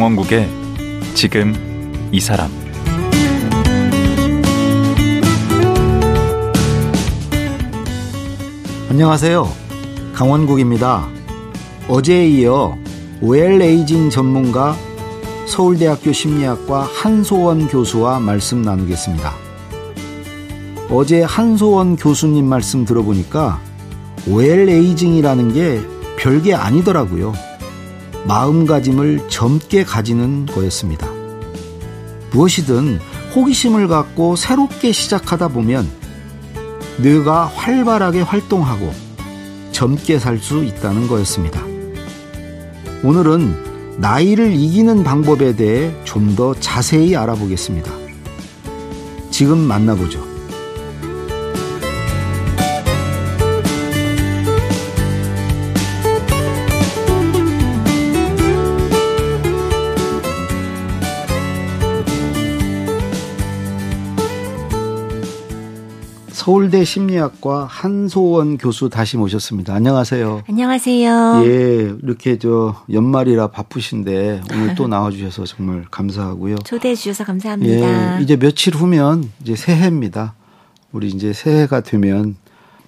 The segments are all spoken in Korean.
강원국의 지금 이 사람 안녕하세요. 강원국입니다. 어제에 이어 웰에이징 전문가 서울대학교 심리학과 한소원 교수와 말씀 나누겠습니다. 어제 한소원 교수님 말씀 들어보니까 웰에이징이라는 게 별게 아니더라고요. 마음가짐을 젊게 가지는 거였습니다. 무엇이든 호기심을 갖고 새롭게 시작하다 보면 뇌가 활발하게 활동하고 젊게 살 수 있다는 거였습니다. 오늘은 나이를 이기는 방법에 대해 좀 더 자세히 알아보겠습니다. 지금 만나보죠. 서울대 심리학과 한소원 교수 다시 모셨습니다. 안녕하세요. 안녕하세요. 예, 이렇게 저 연말이라 바쁘신데 오늘 또 나와주셔서 정말 감사하고요. 초대해 주셔서 감사합니다. 예, 이제 며칠 후면 이제 새해입니다. 우리 이제 새해가 되면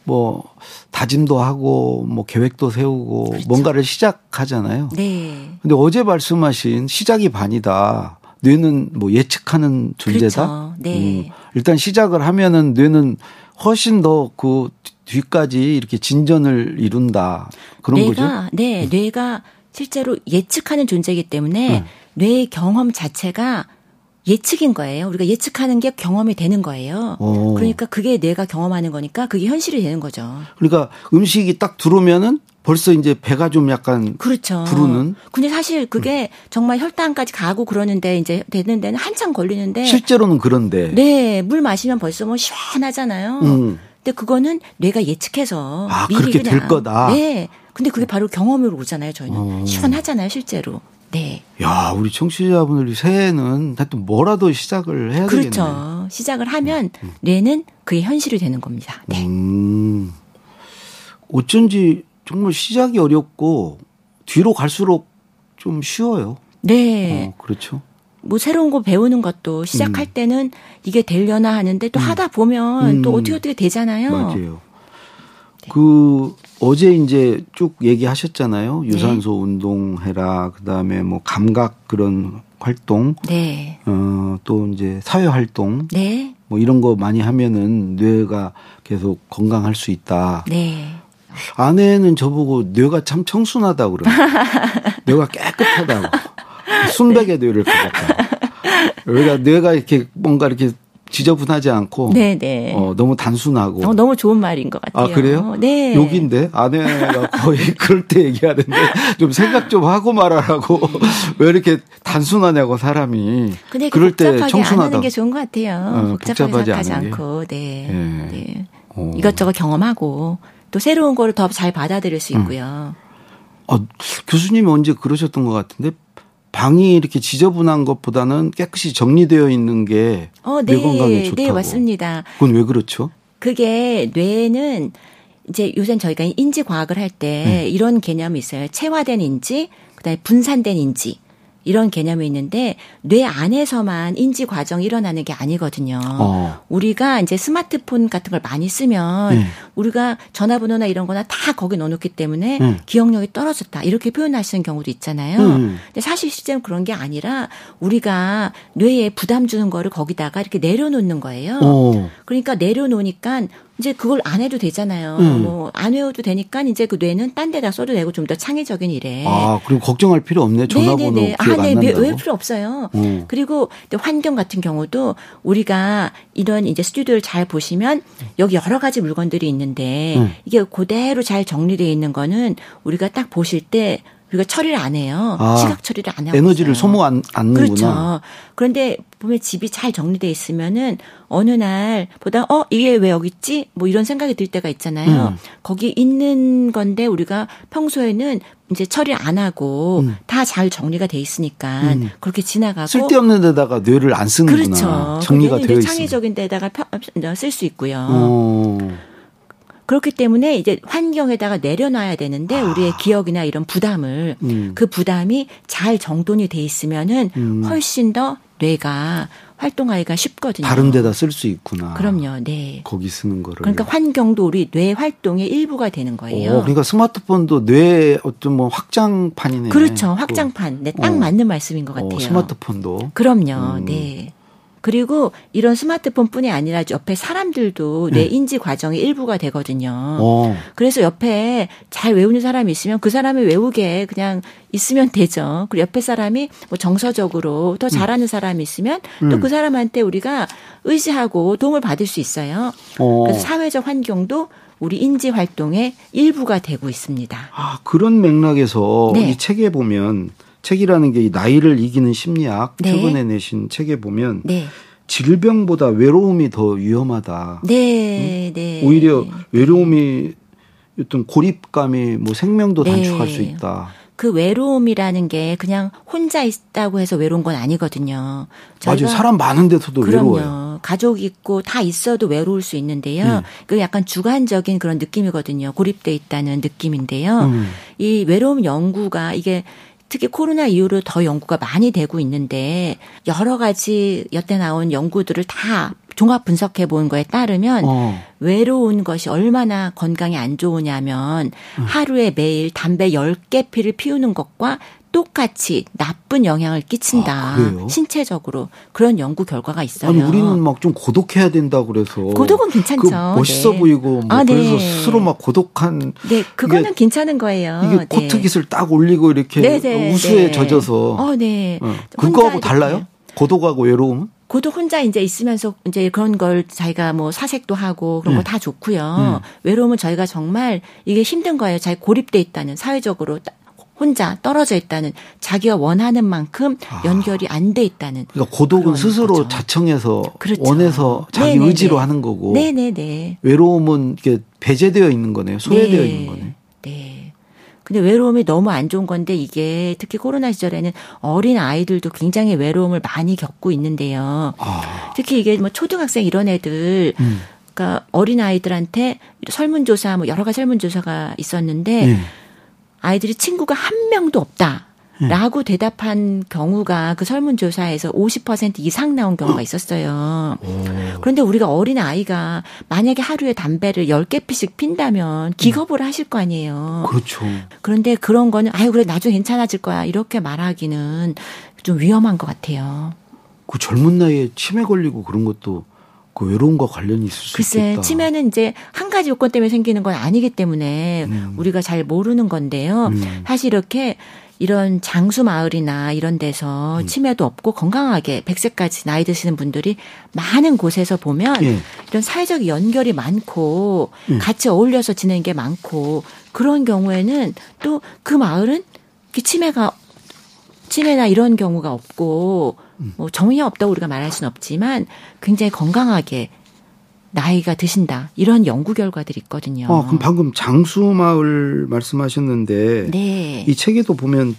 뭐 다짐도 하고 뭐 계획도 세우고 그렇죠. 뭔가를 시작하잖아요. 네. 근데 어제 말씀하신 시작이 반이다. 뇌는 뭐 예측하는 존재다. 그렇죠. 네. 음, 일단 시작을 하면은 뇌는 훨씬 더그 뒤까지 이렇게 진전을 이룬다. 그런 뇌가, 거죠? 네, 음. 뇌가 실제로 예측하는 존재이기 때문에 음. 뇌의 경험 자체가 예측인 거예요. 우리가 예측하는 게 경험이 되는 거예요. 오. 그러니까 그게 뇌가 경험하는 거니까 그게 현실이 되는 거죠. 그러니까 음식이 딱 들어오면은 벌써 이제 배가 좀 약간 그렇죠. 부르는. 근데 사실 그게 음. 정말 혈당까지 가고 그러는데 이제 되는 데는 한참 걸리는데 실제로는 그런데. 네, 물 마시면 벌써 뭐 시원하잖아요. 음. 근데 그거는 뇌가 예측해서 아, 미리 그렇게 그냥, 될 거다. 네. 근데 그게 바로 경험으로 오잖아요. 저희는 어. 시원하잖아요, 실제로. 네. 야, 우리 청취자분들이 새해는 하여튼 뭐라도 시작을 해야 그렇죠. 되겠네요. 그렇죠. 시작을 하면 음. 뇌는 그게 현실이 되는 겁니다. 네. 음. 어쩐지 정말 시작이 어렵고 뒤로 갈수록 좀 쉬워요. 네. 어, 그렇죠. 뭐 새로운 거 배우는 것도 시작할 음. 때는 이게 되려나 하는데 또 음. 하다 보면 음. 또 어떻게 어떻게 되잖아요. 맞아요. 네. 그 어제 이제 쭉 얘기하셨잖아요. 유산소 네. 운동해라. 그다음에 뭐 감각 그런 활동. 네. 어, 또 이제 사회 활동. 네. 뭐 이런 거 많이 하면은 뇌가 계속 건강할 수 있다. 네. 아내는 저보고 뇌가 참 청순하다고 그래요. 뇌가 깨끗하다고. 순백의 뇌를 갖다. 그러니까 뇌가 이렇게 뭔가 이렇게 지저분하지 않고 네네. 어, 너무 단순하고 어, 너무 좋은 말인 것 같아요. 아 그래요? 네. 욕인데 아내가 거의 그럴 때 얘기하는데 좀 생각 좀 하고 말하라고 왜 이렇게 단순하냐고 사람이 근데 그럴 때 청순하다. 게 좋은 것 같아요. 어, 복잡하게 생각하지 않고 네. 네. 네. 이것저것 경험하고 또 새로운 거를 더 잘 받아들일 수 있고요. 음. 아, 교수님이 언제 그러셨던 것 같은데 방이 이렇게 지저분한 것보다는 깨끗이 정리되어 있는 게 어, 네, 뇌 건강에 좋다고. 네, 맞습니다. 그건 왜 그렇죠? 그게 뇌는 이제 요새 저희가 인지 과학을 할때 음. 이런 개념이 있어요. 체화된 인지, 그다음에 분산된 인지. 이런 개념이 있는데 뇌 안에서만 인지 과정이 일어나는 게 아니거든요. 어. 우리가 이제 스마트폰 같은 걸 많이 쓰면 네. 우리가 전화번호나 이런 거나 다 거기 넣어놓기 때문에 네. 기억력이 떨어졌다. 이렇게 표현하시는 경우도 있잖아요. 음. 근데 사실 실제는 그런 게 아니라 우리가 뇌에 부담 주는 거를 거기다가 이렇게 내려놓는 거예요. 어. 그러니까 내려놓으니까 이제 그걸 안 해도 되잖아요. 음. 뭐안 외워도 되니까 이제 그 뇌는 딴 데다 써도 되고 좀 더 창의적인 일에. 아, 그리고 걱정할 필요 없네. 전화번호 네네네. 기억 아, 네. 외울 필요 없어요. 음. 그리고 환경 같은 경우도 우리가 이런 이제 스튜디오를 잘 보시면 여기 여러 가지 물건들이 있는데 음. 이게 그대로 잘 정리되어 있는 거는 우리가 딱 보실 때 우리가 처리를 안 해요. 아, 시각 처리를 안 하고 에너지를 소모 안 않는구나. 그렇죠. 그런데 보면 집이 잘 정리돼 있으면은 어느 날 보다 어 이게 왜 여기 있지? 뭐 이런 생각이 들 때가 있잖아요. 음. 거기 있는 건데 우리가 평소에는 이제 처리 안 하고 음. 다잘 정리가 돼 있으니까 음. 그렇게 지나가고 쓸데없는 데다가 뇌를 안 쓰는구나. 그렇죠. 정리가 되어 있으면 창의적인 데다가 쓸 수 있고요. 오. 어. 그렇기 때문에 이제 환경에다가 내려놔야 되는데 우리의 기억이나 이런 부담을 아. 음. 그 부담이 잘 정돈이 돼 있으면은 음. 훨씬 더 뇌가 활동하기가 쉽거든요. 다른 데다 쓸 수 있구나. 그럼요. 네. 거기 쓰는 거를. 그러니까 환경도 우리 뇌 활동의 일부가 되는 거예요. 오, 그러니까 스마트폰도 뇌 어떤 뭐 확장판이네. 그렇죠. 확장판. 네, 딱 어. 맞는 말씀인 것 어, 같아요. 스마트폰도. 그럼요. 음. 네. 그리고 이런 스마트폰뿐이 아니라 옆에 사람들도 뇌 인지 과정의 일부가 되거든요. 네. 어. 그래서 옆에 잘 외우는 사람이 있으면 그 사람이 외우게 그냥 있으면 되죠. 그리고 옆에 사람이 뭐 정서적으로 더 잘하는 사람이 있으면 또 음. 그 사람한테 우리가 의지하고 도움을 받을 수 있어요. 어. 그래서 사회적 환경도 우리 인지 활동의 일부가 되고 있습니다. 아, 그런 맥락에서 네. 이 책에 보면 책이라는 게 이 나이를 이기는 심리학 네. 최근에 내신 책에 보면 네. 질병보다 외로움이 더 위험하다. 네, 네. 음? 오히려 외로움이 어떤 고립감이 뭐 생명도 네. 단축할 수 있다. 그 외로움이라는 게 그냥 혼자 있다고 해서 외로운 건 아니거든요. 맞아요. 사람 많은 데서도 그럼요. 외로워요. 가족 있고 다 있어도 외로울 수 있는데요. 음. 그 약간 주관적인 그런 느낌이거든요. 고립돼 있다는 느낌인데요. 음. 이 외로움 연구가 이게 특히 코로나 이후로 더 연구가 많이 되고 있는데 여러 가지 여태 나온 연구들을 다 종합 분석해 본 거에 따르면 어. 외로운 것이 얼마나 건강에 안 좋으냐면 음. 하루에 매일 담배 10개 피를 피우는 것과 똑같이 나쁜 영향을 끼친다. 아? 신체적으로. 그런 연구 결과가 있어요. 아니 우리는 막 좀 고독해야 된다 그래서 고독은 괜찮죠. 그 멋있어 네. 보이고 뭐 아, 네. 그래서 스스로 막 고독한 네, 그거는 괜찮은 거예요. 이게 네. 코트 깃을 딱 올리고 이렇게 네네, 우수에 네. 젖어서 어, 네. 어. 그거하고 달라요? 고독하고 외로움은? 고독 혼자 이제 있으면서 이제 그런 걸 자기가 뭐 사색도 하고 그런 거 네. 다 좋고요. 외로움은 저희가 정말 이게 힘든 거예요. 자기 고립돼 있다는 사회적으로 따- 혼자 떨어져 있다는 자기가 원하는 만큼 연결이 안 돼 있다는. 그러니까 고독은 스스로 거죠. 자청해서 그렇죠. 원해서 자기 네네네. 의지로 하는 거고 네네네. 외로움은 이게 배제되어 있는 거네요. 소외되어 네. 있는 거네. 네. 근데 외로움이 너무 안 좋은 건데 이게 특히 코로나 시절에는 어린 아이들도 굉장히 외로움을 많이 겪고 있는데요. 아, 특히 이게 뭐 초등학생 이런 애들 음. 그러니까 어린 아이들한테 설문조사 뭐 여러 가지 설문조사가 있었는데 네. 아이들이 친구가 한 명도 없다. 라고 대답한 경우가 그 설문조사에서 50% 이상 나온 경우가 있었어요. 그런데 우리가 어린 아이가 만약에 하루에 담배를 10개 피씩 핀다면 기겁을 하실 거 아니에요. 그렇죠. 그런데 그런 거는 아유 그래 나중에 괜찮아질 거야 이렇게 말하기는 좀 위험한 것 같아요. 그 젊은 나이에 치매 걸리고 그런 것도 그 외로움과 관련이 있을 수 글쎄 있겠다. 치매는 이제 한 가지 요건 때문에 생기는 건 아니기 때문에 우리가 잘 모르는 건데요. 음. 사실 이렇게 이런 장수 마을이나 이런 데서 음. 치매도 없고 건강하게 100세까지 나이 드시는 분들이 많은 곳에서 보면 예. 이런 사회적 연결이 많고 음. 같이 어울려서 지내는 게 많고 그런 경우에는 또 그 마을은 치매가 치매나 이런 경우가 없고 음. 뭐 전혀 없다고 우리가 말할 수는 없지만 굉장히 건강하게 나이가 드신다 이런 연구 결과들이 있거든요. 어, 그럼 방금 장수마을 말씀하셨는데 네. 이 책에도 보면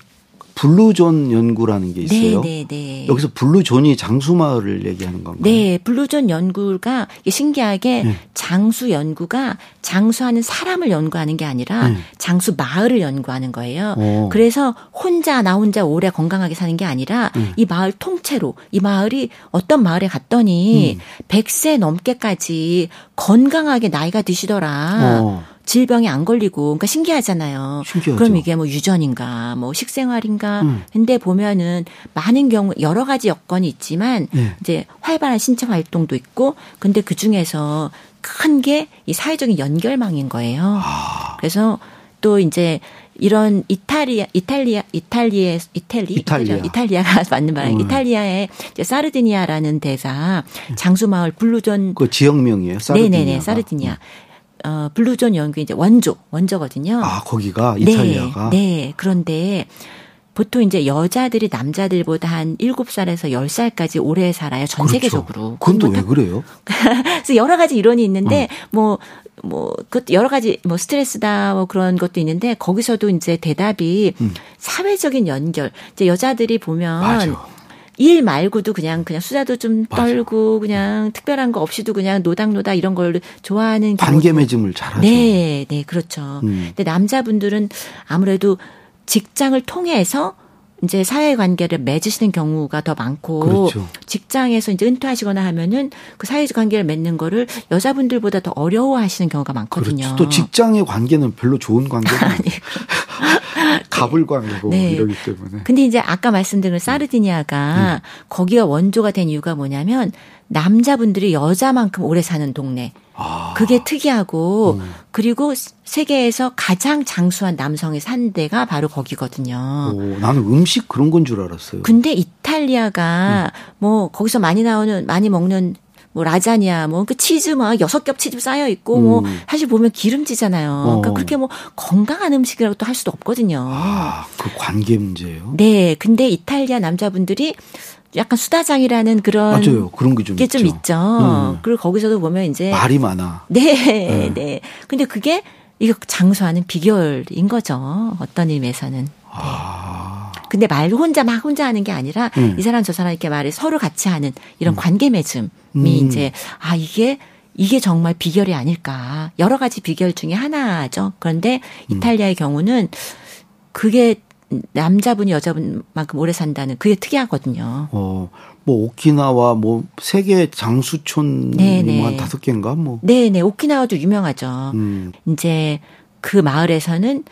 Blue Zone 연구라는 게 있어요. 네, 네, 네. 여기서 Blue Zone이 장수마을을 얘기하는 건가요? 네, Blue Zone 연구가 신기하게 네. 장수 연구가 장수하는 사람을 연구하는 게 아니라 네. 장수 마을을 연구하는 거예요. 어. 그래서 혼자 나 혼자 오래 건강하게 사는 게 아니라 네. 이 마을 통째로 이 마을이 어떤 마을에 갔더니 음. 100세 넘게까지 건강하게 나이가 드시더라. 어. 질병에 안 걸리고 그러니까 신기하잖아요. 신기하죠. 그럼 이게 뭐 유전인가 뭐 식생활인가 음. 근데 보면은 많은 경우 여러 가지 여건이 있지만 네. 이제 활발한 신체 활동도 있고 근데 그 중에서 큰 게 이 사회적인 연결망인 거예요. 아. 그래서 또 이제 이런 이탈리아 이탈리아 이탈리아 이탈리 이탈리아. 이탈리아가 맞는 말이에요. 음. 이탈리아의 이제 사르디니아라는 데사 장수 마을 blue zone 그 지역명이에요. 사르디니아가. 네네네 사르디니아 어 blue zone 연구 이제 원조 원조거든요. 아 거기가 이탈리아가. 네, 네. 그런데 보통 이제 여자들이 남자들보다 한 7살에서 10살까지 오래 살아요. 전 그렇죠. 세계적으로. 그건 또왜 다- 그래요? 그래서 여러 가지 이론이 있는데 어. 뭐, 뭐, 그 여러 가지 뭐 스트레스다 뭐 그런 것도 있는데 거기서도 이제 대답이 음. 사회적인 연결. 이제 여자들이 보면 맞아. 일 말고도 그냥 그냥 수다도 좀 떨고 그냥 특별한 거 없이도 그냥 노닥노닥 이런 걸 좋아하는 관계 맺음을 잘하죠. 네, 네, 그렇죠. 음. 근데 남자분들은 아무래도 직장을 통해서 이제 사회 관계를 맺으시는 경우가 더 많고 그렇죠. 직장에서 이제 은퇴하시거나 하면은 그 사회 관계를 맺는 거를 여자분들보다 더 어려워하시는 경우가 많거든요. 그렇죠. 또 직장의 관계는 별로 좋은 관계가 아니에요. 관계고 네. 이러기 때문에. 근데 이제 아까 말씀드린 사르디니아가 거기가 원조가 된 이유가 뭐냐면 남자분들이 여자만큼 오래 사는 동네. 아, 그게 특이하고 그리고 세계에서 가장 장수한 남성이 산 데가 바로 거기거든요. 오, 나는 음식 그런 건 줄 알았어요. 근데 이탈리아가 뭐 거기서 많이 나오는 많이 먹는 뭐 라자냐 뭐 그 치즈 막 여섯 겹 치즈 쌓여 있고 뭐 음. 사실 보면 기름지잖아요. 그러니까 어. 그렇게 뭐 건강한 음식이라고 또 할 수도 없거든요. 아, 그 관계 문제예요. 네, 근데 이탈리아 남자분들이 약간 수다장이라는 그런 맞아요. 그런 게좀게 있죠. 좀 있죠. 음. 그리고 거기서도 보면 이제 말이 많아. 네, 네. 근데 그게 이거 장수하는 비결인 거죠. 어떤 의미에서는. 아, 근데 말 혼자 막 혼자 하는 게 아니라 음. 이 사람 저 사람 이렇게 말을 서로 같이 하는 이런 관계 맺음이 음. 이제 아 이게 이게 정말 비결이 아닐까. 여러 가지 비결 중에 하나죠. 그런데 음. 이탈리아의 경우는 그게 남자분이 여자분만큼 오래 산다는 그게 특이하거든요. 어, 뭐 오키나와 뭐 세계 장수촌이 네네. 뭐한 다섯 개인가 뭐. 네네. 오키나와도 유명하죠. 음, 이제 그 마을에서는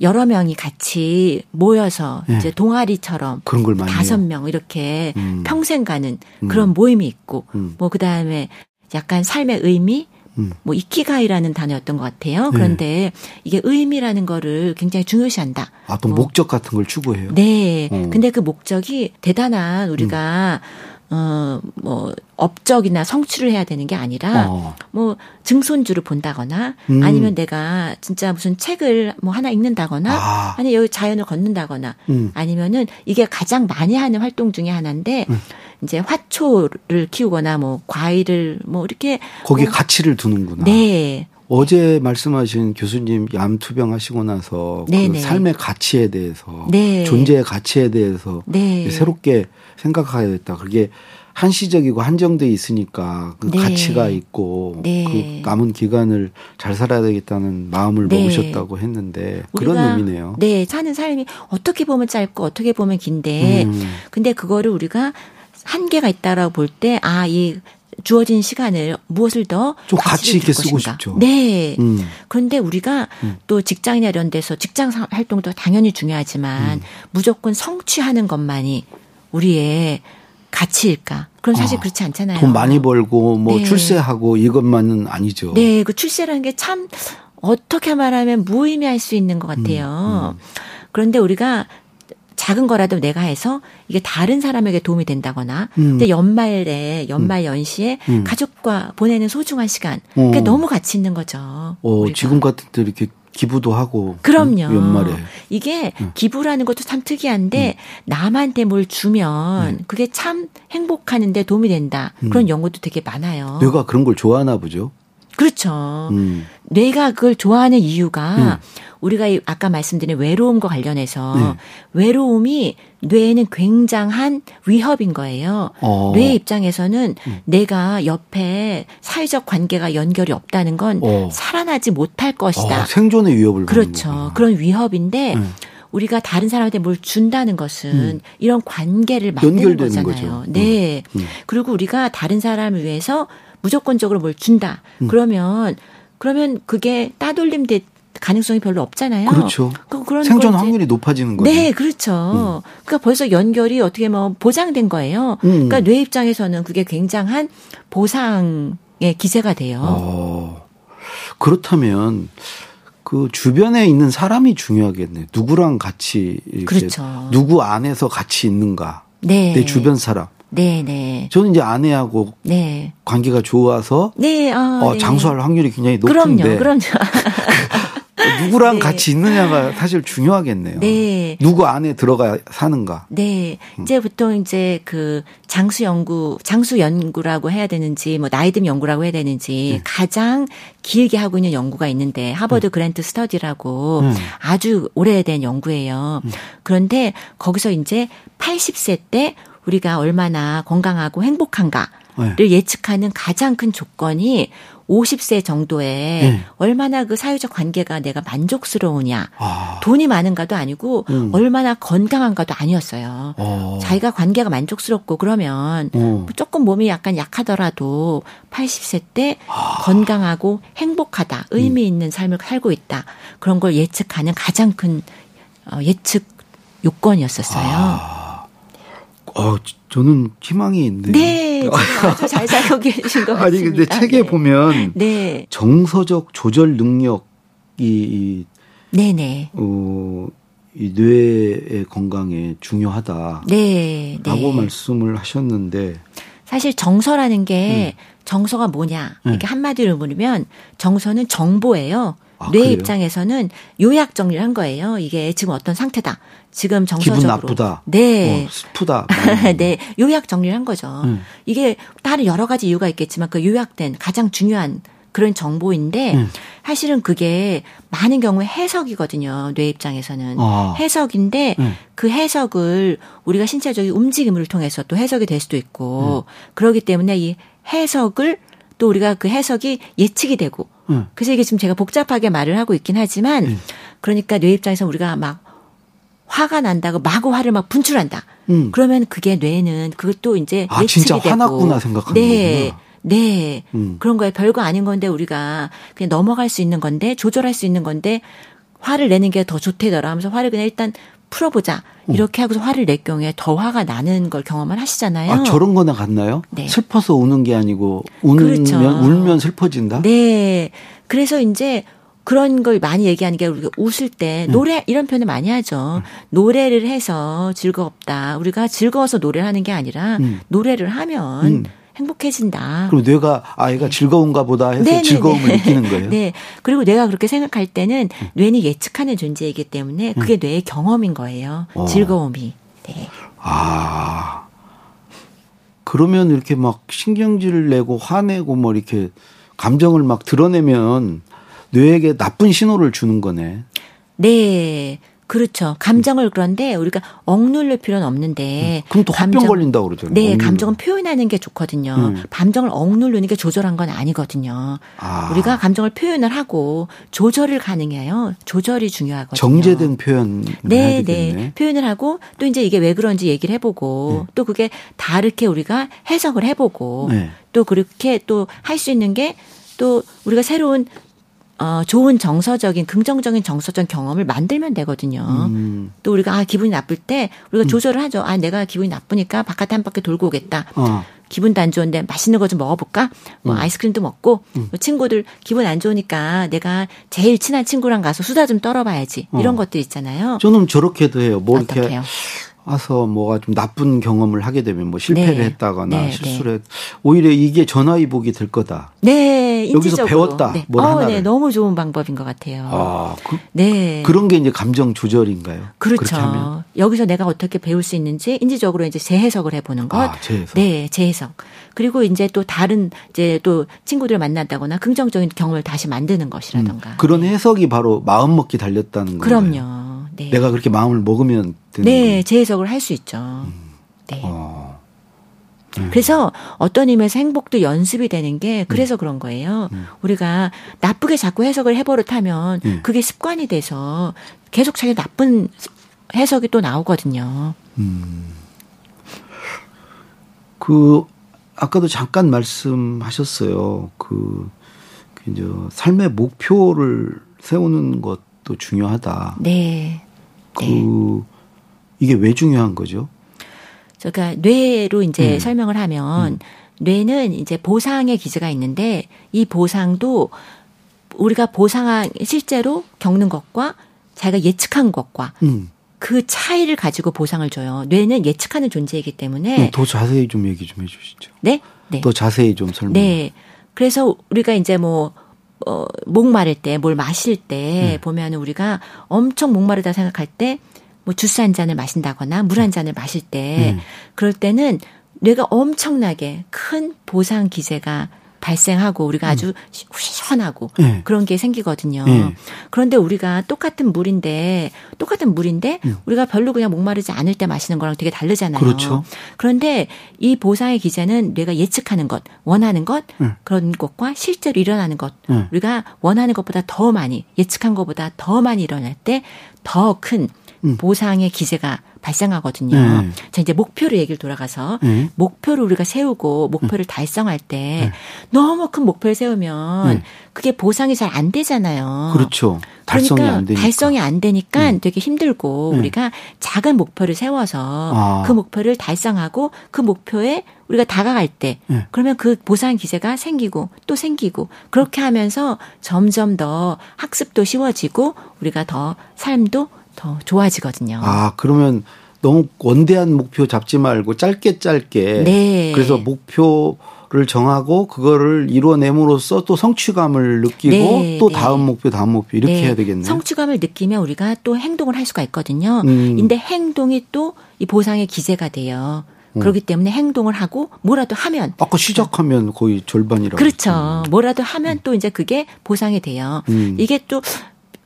여러 명이 같이 모여서 네. 이제 동아리처럼 그런 걸 많이 다섯. 명 이렇게 음. 평생 가는 그런 모임이 있고 음. 뭐 그다음에 약간 삶의 의미 음. 뭐 이키가이라는 단어였던 것 같아요. 그런데 이게 의미라는 거를 굉장히 중요시한다. 아, 또 뭐. 목적 같은 걸 추구해요. 네. 어. 근데 그 목적이 대단한 우리가 어, 뭐, 업적이나 성취를 해야 되는 게 아니라, 어. 뭐, 증손주를 본다거나, 음. 아니면 내가 진짜 무슨 책을 뭐 하나 읽는다거나, 아. 아니, 여기 자연을 걷는다거나, 음. 아니면은 이게 가장 많이 하는 활동 중에 하나인데, 음. 이제 화초를 키우거나, 뭐, 과일을 뭐, 이렇게. 거기에 뭐, 가치를 두는구나. 네. 어제 말씀하신 교수님 암투병 하시고 나서 그. 삶의 가치에 대해서 네. 존재의 가치에 대해서 네. 새롭게 생각하야겠다. 그게 한시적이고 한정돼 있으니까 그 네. 가치가 있고 네. 그 남은 기간을 잘 살아야 되겠다는 마음을 네. 먹으셨다고 했는데 그런 의미네요. 네, 사는 삶이 어떻게 보면 짧고 어떻게 보면 긴데, 음. 근데 그거를 우리가 한계가 있다라고 볼 때, 아, 이 주어진 시간을 무엇을 더 좀 가치 가치를 있게 줄 쓰고 것인가. 싶죠. 네. 음. 그런데 우리가 또 직장이나 이런 데서 직장 사- 활동도 당연히 음. 중요하지만 무조건 성취하는 것만이 우리의 가치일까? 그럼 사실 어, 그렇지 않잖아요. 돈 많이 벌고 뭐 네. 출세하고 이것만은 아니죠. 네, 그 출세라는 게 참 어떻게 말하면 무의미할 수 있는 것 같아요. 그런데 우리가 작은 거라도 내가 해서 이게 다른 사람에게 도움이 된다거나, 음. 근데 연말에 연말 연시에 음. 가족과 보내는 소중한 시간, 그게 어. 너무 가치 있는 거죠. 어, 우리가. 지금 같은 때 이렇게 기부도 하고 그럼요. 음, 연말에 이게 기부라는 것도 참 특이한데 남한테 뭘 주면 그게 참 행복하는데 도움이 된다. 그런 연구도 되게 많아요. 뇌가 그런 걸 좋아하나 보죠. 그렇죠. 음. 뇌가 그걸 좋아하는 이유가 음. 우리가 이 아까 말씀드린 외로움과 관련해서 네. 외로움이 뇌에는 굉장한 위협인 거예요. 어. 뇌 입장에서는 내가 옆에 사회적 관계가 연결이 없다는 건 어. 살아나지 못할 것이다. 어, 생존의 위협을 그렇죠. 그런 위협인데 음. 우리가 다른 사람한테 뭘 준다는 것은 이런 관계를 만드는 연결되는 거잖아요. 거죠. 네. 음. 음. 그리고 우리가 다른 사람을 위해서 무조건적으로 뭘 준다. 음. 그러면 그러면 그게 따돌림 될 가능성이 별로 없잖아요. 그렇죠. 그- 그런 생존 확률이 높아지는 거죠. 네, 그렇죠. 그러니까 벌써 연결이 어떻게 뭐 보장된 거예요. 음. 그러니까 뇌 입장에서는 그게 굉장한 보상의 기세가 돼요. 어. 그렇다면 그 주변에 있는 사람이 중요하겠네. 누구랑 같이 이렇게 그렇죠. 누구 안에서 같이 있는가. 네. 내 주변 사람. 네, 네. 저는 이제 아내하고 네. 관계가 좋아서 네, 아, 어, 네. 장수할 확률이 굉장히 그럼요, 높은데 그럼요. 누구랑 네. 같이 있느냐가 사실 중요하겠네요. 네. 누구 안에 들어가 사는가. 네. 음. 이제 보통 이제 그 장수 연구, 장수 연구라고 해야 되는지 뭐 나이듦 연구라고 해야 되는지 네. 가장 길게 하고 있는 연구가 있는데 하버드 그랜트 스터디라고 음. 아주 오래된 연구예요. 그런데 거기서 이제 80세 때 우리가 얼마나 건강하고 행복한가를 네. 예측하는 가장 큰 조건이 50세 정도에 네. 얼마나 그 사회적 관계가 내가 만족스러우냐. 아. 돈이 많은가도 아니고 음. 얼마나 건강한가도 아니었어요. 어. 자기가 관계가 만족스럽고 그러면 어. 조금 몸이 약간 약하더라도 80세 때 아. 건강하고 행복하다, 의미 음. 있는 삶을 살고 있다. 그런 걸 예측하는 가장 큰 어, 예측 요건이었었어요. 아. 어, 저는 희망이 있는데. 네, 아주 잘 살고 계신 것 같습니다. 아니 근데 책에 네. 보면 네, 정서적 조절 능력이 이, 네, 네, 어, 이 뇌의 건강에 중요하다라고 네, 네. 말씀을 하셨는데 사실 정서라는 게 정서가 뭐냐 네. 이렇게 한마디로 물으면 정서는 정보예요. 아, 뇌 그래요? 입장에서는 요약 정리를 한 거예요. 이게 지금 어떤 상태다. 지금 정서적으로 기분 나쁘다. 네. 어, 슬프다. 네, 요약 정리를 한 거죠. 음. 이게 다른 여러 가지 이유가 있겠지만 그 요약된 가장 중요한 그런 정보인데 음. 사실은 그게 많은 경우에 해석이거든요. 뇌 입장에서는 아. 해석인데 음. 그 해석을 우리가 신체적인 움직임을 통해서 또 해석이 될 수도 있고 음. 그러기 때문에 이 해석을 또 우리가 그 해석이 예측이 되고 음. 그래서 이게 지금 제가 복잡하게 말을 하고 있긴 하지만 음. 그러니까 뇌 입장에서 우리가 막 화가 난다고 마구 화를 막 분출한다. 음. 그러면 그게 뇌는 그것도 이제 아, 진짜 되고 화났구나 생각하는 네. 거구나. 네. 음. 그런 거에 별거 아닌 건데 우리가 그냥 넘어갈 수 있는 건데 조절할 수 있는 건데 화를 내는 게 더 좋대더라 하면서 화를 그냥 일단 풀어보자. 음. 이렇게 하고서 화를 낼 경우에 더 화가 나는 걸 경험을 하시잖아요. 아, 저런 거나 같나요? 네. 슬퍼서 우는 게 아니고 울면 그렇죠. 울면 슬퍼진다. 네. 그래서 이제 그런 걸 많이 얘기하는 게 우리가 웃을 때 음. 노래 이런 표현을 많이 하죠. 노래를 해서 즐겁다. 우리가 즐거워서 노래를 하는 게 아니라 음. 노래를 하면 음. 행복해진다. 그리고 뇌가 아 얘가 즐거운가 보다 해서 네네네. 즐거움을 느끼는 거예요. 네. 그리고 내가 그렇게 생각할 때는 뇌는 예측하는 존재이기 때문에 그게 뇌의 경험인 거예요. 음. 어. 즐거움이. 네. 아. 그러면 이렇게 막 신경질을 내고 화내고 뭐 이렇게 감정을 막 드러내면 뇌에게 나쁜 신호를 주는 거네. 네. 그렇죠. 감정을 그런데 우리가 억누를 필요는 없는데. 그럼 또 화병 감정- 걸린다고 그러잖아요. 네, 억누르면. 감정은 표현하는 게 좋거든요. 음. 감정을 억누르는 게 조절한 건 아니거든요. 아. 우리가 감정을 표현을 하고 조절을 가능해요. 조절이 중요하거든요. 정제된 표현 네. 네. 표현을 하고 또 이제 이게 왜 그런지 얘기를 해보고 또 그게 다르게 우리가 해석을 해보고 네. 또 그렇게 또 할 수 있는 게 또 우리가 새로운 어, 좋은 정서적인 긍정적인 정서적 경험을 만들면 되거든요. 음. 또 우리가 아 기분이 나쁠 때 우리가 조절을 하죠. 아 내가 기분이 나쁘니까 바깥에 한 바퀴 돌고 오겠다. 어. 기분도 안 좋은데 맛있는 거 좀 먹어볼까? 뭐 음. 아이스크림도 먹고 뭐 친구들 기분 안 좋으니까 내가 제일 친한 친구랑 가서 수다 좀 떨어봐야지 이런 어. 것들 있잖아요. 저는 저렇게도 해요. 뭐 이렇게 어떡해요? 와서 뭐가 좀 나쁜 경험을 하게 되면 뭐 실패를 네. 했다거나 네, 실수를 했, 오히려 이게 전화위복이 될 거다. 네, 여기서 인지적으로. 배웠다, 네. 뭘 어, 하나를. 네, 너무 좋은 방법인 것 같아요. 아, 그, 네. 그런 게 이제 감정 조절인가요? 그렇죠. 여기서 내가 어떻게 배울 수 있는지 인지적으로 이제 재해석을 해보는 것. 아, 재해석. 네, 재해석. 그리고 이제 또 다른 이제 또 친구들을 만난다거나 긍정적인 경험을 다시 만드는 것이라던가. 음, 그런 해석이 바로 마음 먹기 달렸다는 거예요. 그럼요. 네. 내가 그렇게 마음을 먹으면 되는 네. 재해석을 할 수 있죠. 네. 어. 그래서 어떤 의미에서 행복도 연습이 되는 게 그래서 음. 그런 거예요. 우리가 나쁘게 자꾸 해석을 해버릇하면 음. 그게 습관이 돼서 계속 자기 나쁜 해석이 또 나오거든요. 그 아까도 잠깐 말씀하셨어요. 그, 그 이제 삶의 목표를 세우는 것도 중요하다. 네. 그 네. 이게 왜 중요한 거죠? 그러니까 뇌로 이제 음. 설명을 하면 뇌는 이제 보상의 기제가 있는데 이 보상도 우리가 보상 실제로 겪는 것과 자기가 예측한 것과 음. 그 차이를 가지고 보상을 줘요. 뇌는 예측하는 존재이기 때문에 더 자세히 좀 얘기 좀 해주시죠. 네, 네, 더 자세히 좀 설명. 네. 그래서 우리가 이제 뭐 어, 목마를 때, 뭘 마실 때 보면 우리가 엄청 목마르다 생각할 때 뭐 주스 한 잔을 마신다거나 물 한 잔을 마실 때 음. 그럴 때는 뇌가 엄청나게 큰 보상 기제가 발생하고 우리가 아주 시원하고 네. 그런 게 생기거든요. 네. 그런데 우리가 똑같은 물인데 똑같은 물인데 음. 우리가 별로 그냥 목마르지 않을 때 마시는 거랑 되게 다르잖아요. 그렇죠. 그런데 이 보상의 기제는 뇌가 예측하는 것, 원하는 것 음. 그런 것과 실제로 일어나는 것 음. 우리가 원하는 것보다 더 많이 예측한 것보다 더 많이 일어날 때 더큰 음. 보상의 기제가 발생하거든요. 네. 자 이제 목표로 얘기를 돌아가서 네. 목표를 우리가 세우고 목표를 달성할 때 너무 큰 목표를 세우면 네. 그게 보상이 잘 안 되잖아요. 그렇죠. 달성이 그러니까 안 되니까. 달성이 안 되니까 음. 되게 힘들고 네. 우리가 작은 목표를 세워서 아. 그 목표를 달성하고 그 목표에 우리가 다가갈 때 네. 그러면 그 보상 기제가 생기고 또 생기고 그렇게 하면서 점점 더 학습도 쉬워지고 우리가 더 삶도 더 좋아지거든요. 아, 그러면 너무 원대한 목표 잡지 말고 짧게 짧게. 네. 그래서 목표 를 정하고 그거를 이뤄냄으로써 또 성취감을 느끼고 네, 또 네. 다음 목표, 다음 목표 이렇게 네. 해야 되겠네요. 성취감을 느끼면 우리가 또 행동을 할 수가 있거든요. 음. 근데 행동이 또 이 보상의 기제가 돼요. 음. 그렇기 때문에 행동을 하고 뭐라도 하면 아까 시작하면 거의 절반이라고. 그렇죠. 뭐라도 하면 또 이제 그게 보상이 돼요. 음. 이게 또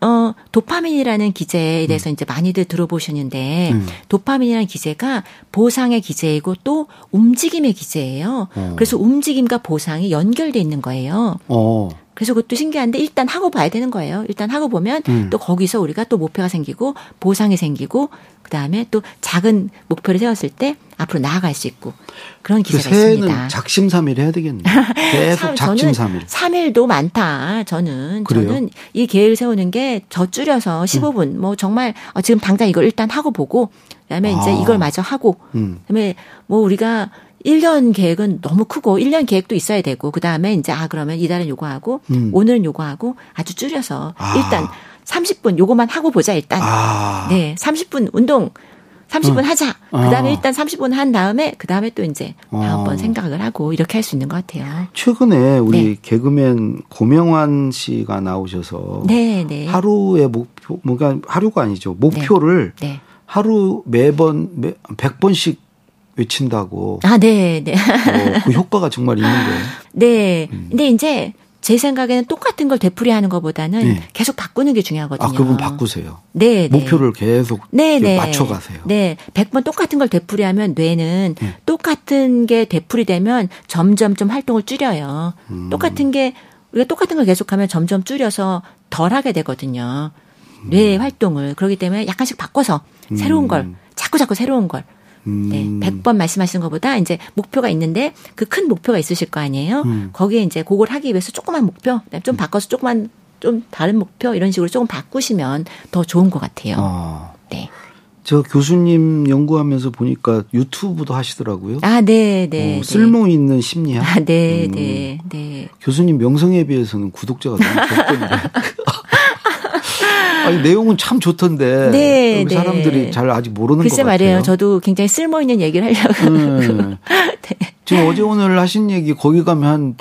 어, 도파민이라는 기제에 대해서 이제 많이들 들어보셨는데, 음. 도파민이라는 기제가 보상의 기제이고 또 움직임의 기제예요. 어. 그래서 움직임과 보상이 연결돼 있는 거예요. 어. 그래서 그것도 신기한데 일단 하고 봐야 되는 거예요. 일단 하고 보면 음. 또 거기서 우리가 또 목표가 생기고 보상이 생기고 그다음에 또 작은 목표를 세웠을 때 앞으로 나아갈 수 있고 그런 그 새해는 있습니다. 작심삼일 해야 되겠네. 계속 작심삼일. 3일도 많다. 저는 그래요? 저는 이 계획을 세우는 게 저 줄여서 15분 뭐 정말 어, 지금 당장 이걸 일단 하고 보고 그다음에 이제 아. 이걸 마저 하고 음. 그다음에 뭐 우리가 1년 계획은 너무 크고 1년 계획도 있어야 되고 그다음에 이제 아 그러면 이달은 요거 하고 음. 오늘은 요거 하고 아주 줄여서 아. 일단 30분 요거만 하고 보자 일단. 아. 네. 30분 운동 30분 하자. 아. 그다음에 일단 30분 한 다음에 그다음에 또 이제 다음 번 어. 생각을 하고 이렇게 할 수 있는 것 같아요. 최근에 우리 네. 개그맨 고명환 씨가 나오셔서 네, 네. 하루의 목표, 뭔가 하루가 아니죠. 목표를 네. 하루 매번 매, 100번씩 외친다고. 아, 네, 네. 어, 그 효과가 정말 있는 거예요. 네. 음. 근데 이제 제 생각에는 똑같은 걸 되풀이하는 것보다는 네. 계속 바꾸는 게 중요하거든요. 아, 그분 바꾸세요. 네, 네. 목표를 계속 네, 이렇게 네. 맞춰가세요. 네. 100번 똑같은 걸 되풀이하면 뇌는 네. 똑같은 게 되풀이되면 점점 좀 활동을 줄여요. 음. 똑같은 게 우리가 똑같은 걸 계속하면 점점 줄여서 덜 하게 되거든요. 뇌의 활동을. 그렇기 때문에 약간씩 바꿔서 새로운 걸 자꾸 자꾸 새로운 걸 네, 음. 100번 말씀하시는 것보다 이제 목표가 있는데 그 큰 목표가 있으실 거 아니에요. 음. 거기에 이제 그걸 하기 위해서 조그만 목표, 좀 바꿔서 조그만 좀 다른 목표 이런 식으로 조금 바꾸시면 더 좋은 것 같아요. 어. 네. 저 교수님 연구하면서 보니까 유튜브도 하시더라고요. 아, 네, 네. 어, 네. 쓸모 있는 심리학. 아, 네, 음. 네, 네. 교수님 명성에 비해서는 구독자가 너무 적던데. 아니 내용은 참 좋던데 네, 네. 사람들이 잘 아직 모르는 것 글쎄 같아요. 말이에요. 저도 굉장히 쓸모 있는 얘기를 하려고. 음. 지금 어제 오늘 하신 얘기 거기 가면 한,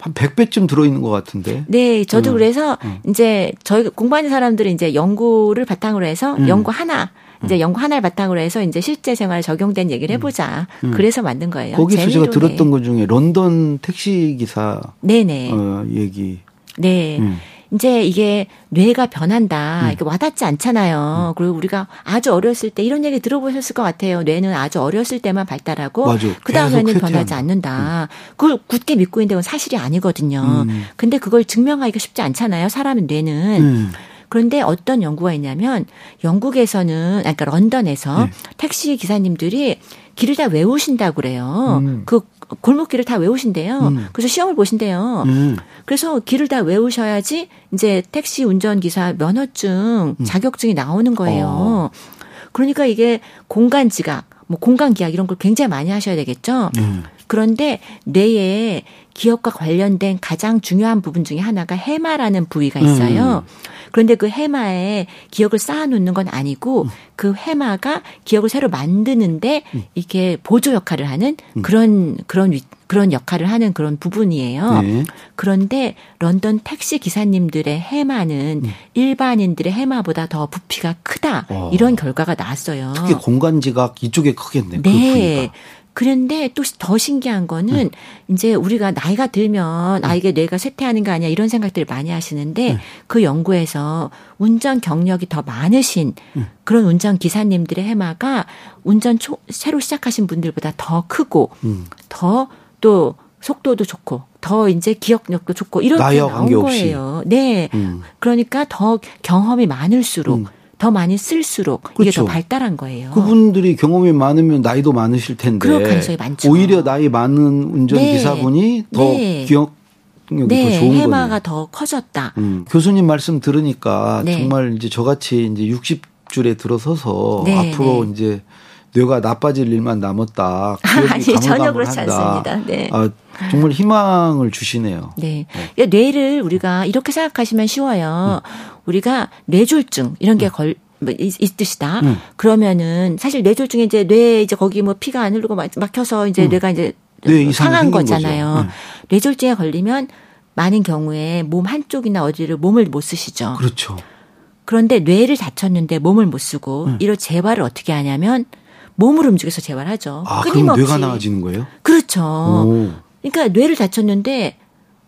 한 100배쯤 들어있는 것 같은데. 네, 저도 음, 그래서 이제 저희 공부하는 사람들이 이제 연구를 바탕으로 해서 음. 연구 하나 이제 연구 하나를 바탕으로 해서 이제 실제 생활에 적용된 얘기를 해보자. 그래서 만든 거예요. 음. 거기서 제가 재미로, 들었던 네. 것 중에 런던 택시 기사 네네. 어, 얘기. 네. 음. 이제 이게 뇌가 변한다. 이게 와닿지 않잖아요. 그리고 우리가 아주 어렸을 때 이런 얘기 들어보셨을 것 같아요. 뇌는 아주 어렸을 때만 발달하고. 그 다음에는 변하지. 않는다. 그걸 굳게 믿고 있는데 그건 사실이 아니거든요. 음. 근데 그걸 증명하기가 쉽지 않잖아요. 사람의 뇌는. 음. 그런데 어떤 연구가 있냐면 영국에서는 아니, 그러니까 런던에서 네. 택시 기사님들이 길을 다 외우신다고 그래요. 음. 그 골목길을 다 외우신대요. 음. 그래서 시험을 보신대요. 음. 그래서 길을 다 외우셔야지 이제 택시 운전기사 면허증, 자격증이 나오는 거예요. 음. 어. 그러니까 이게 공간 지각, 뭐 공간 기억 이런 걸 굉장히 많이 하셔야 되겠죠. 음. 그런데 뇌에 기억과 관련된 가장 중요한 부분 중에 하나가 해마라는 부위가 있어요. 그런데 그 해마에 기억을 쌓아놓는 건 아니고 그 해마가 기억을 새로 만드는데 이게 보조 역할을 하는 그런 그런 위- 그런 역할을 하는 그런 부분이에요. 네. 그런데 런던 택시 기사님들의 해마는 일반인들의 해마보다 더 부피가 크다 어. 이런 결과가 나왔어요. 특히 공간 지각 이쪽에 크겠네. 그 네. 부위가. 그런데 또 더 신기한 거는 이제 우리가 나이가 들면 아 이게 뇌가 쇠퇴하는 거 아니야 이런 생각들을 많이 하시는데 그 연구에서 운전 경력이 더 많으신 그런 운전 기사님들의 해마가 운전 초, 새로 시작하신 분들보다 더 크고 음. 더또 속도도 좋고 더 이제 기억력도 좋고 이렇게 나이와 나온. 거예요. 네. 음. 그러니까 더 경험이 많을수록 음. 더 많이 쓸수록 이게 그렇죠. 더 발달한 거예요. 그분들이 경험이 많으면 나이도 많으실 텐데 그럴 가능성이 많죠. 오히려 나이 많은 운전기사분이 더 네. 기억력이 네, 더 좋은 해마가 거네요. 더 커졌다. 음, 교수님 말씀 들으니까 네. 정말 이제 저같이 이제 60 줄에 들어서서 네, 앞으로 네. 이제 뇌가 나빠질 일만 남았다. 기억이 아니 전혀. 그렇지 않습니다. 네. 아, 정말 희망을 주시네요. 네. 그러니까 뇌를 우리가 이렇게 생각하시면 쉬워요. 우리가 뇌졸중 이런 게 걸, 뭐 있- 있듯이다. 음. 그러면은 사실 뇌졸중에 이제 뇌 이제 거기 뭐 피가 안 흐르고 막- 막혀서 이제 뇌가 이제 뇌 상한 거잖아요. 네. 뇌졸중에 걸리면 많은 경우에 몸 한쪽이나 어디를 몸을 못 쓰시죠. 그렇죠. 그런데 뇌를 다쳤는데 몸을 못 쓰고 이런 재활을 어떻게 하냐면 몸을 움직여서 재활하죠. 아, 그럼 끊임없이. 뇌가 나아지는 거예요? 그렇죠. 오. 그러니까 뇌를 다쳤는데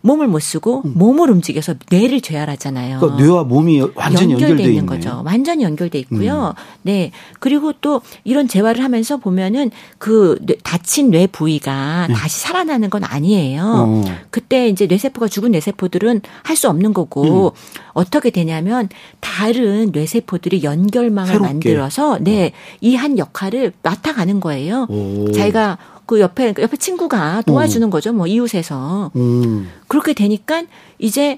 몸을 못 쓰고 몸을 움직여서 뇌를 재활하잖아요. 그러니까 뇌와 몸이 완전히 연결돼 있는 있네요. 음. 거죠. 완전히 연결돼 있고요. 네. 그리고 또 이런 재활을 하면서 보면은 그 뇌- 다친 뇌 부위가 다시 살아나는 건 아니에요. 어. 그때 이제 뇌세포가 죽은 뇌세포들은 할 수 없는 거고 음. 어떻게 되냐면 다른 뇌세포들이 연결망을 새롭게. 만들어서 네, 이 한 역할을 맡아가는 거예요. 오. 자기가 그 옆에 옆에 친구가 도와주는 거죠. 뭐 이웃에서. 음. 그렇게 되니까 이제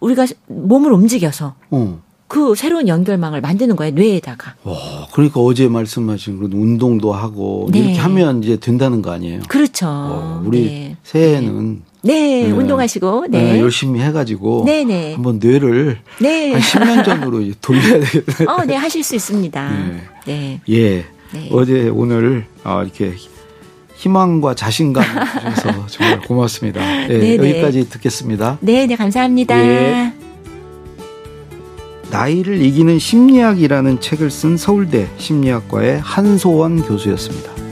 우리가 몸을 움직여서 어. 그 새로운 연결망을 만드는 거예요 뇌에다가 와, 그러니까 어제 말씀하신 그런 운동도 하고 네. 이렇게 하면 이제 된다는 거 아니에요? 그렇죠. 어, 우리 네. 새해에는 네, 네. 운동하시고 네, 네. 열심히 해가지고 네, 네. 한번 뇌를 네. 한 10년 전으로 돌려야 되겠네. 어, 네, 하실 수 있습니다. 네. 네. 예. 네. 어제 오늘 아, 이렇게 희망과 자신감 주셔서 정말 고맙습니다. 네. 여기까지 듣겠습니다. 네, 네, 감사합니다. 예. 나이를 이기는 심리학이라는 책을 쓴 서울대 심리학과의 한소원 교수였습니다.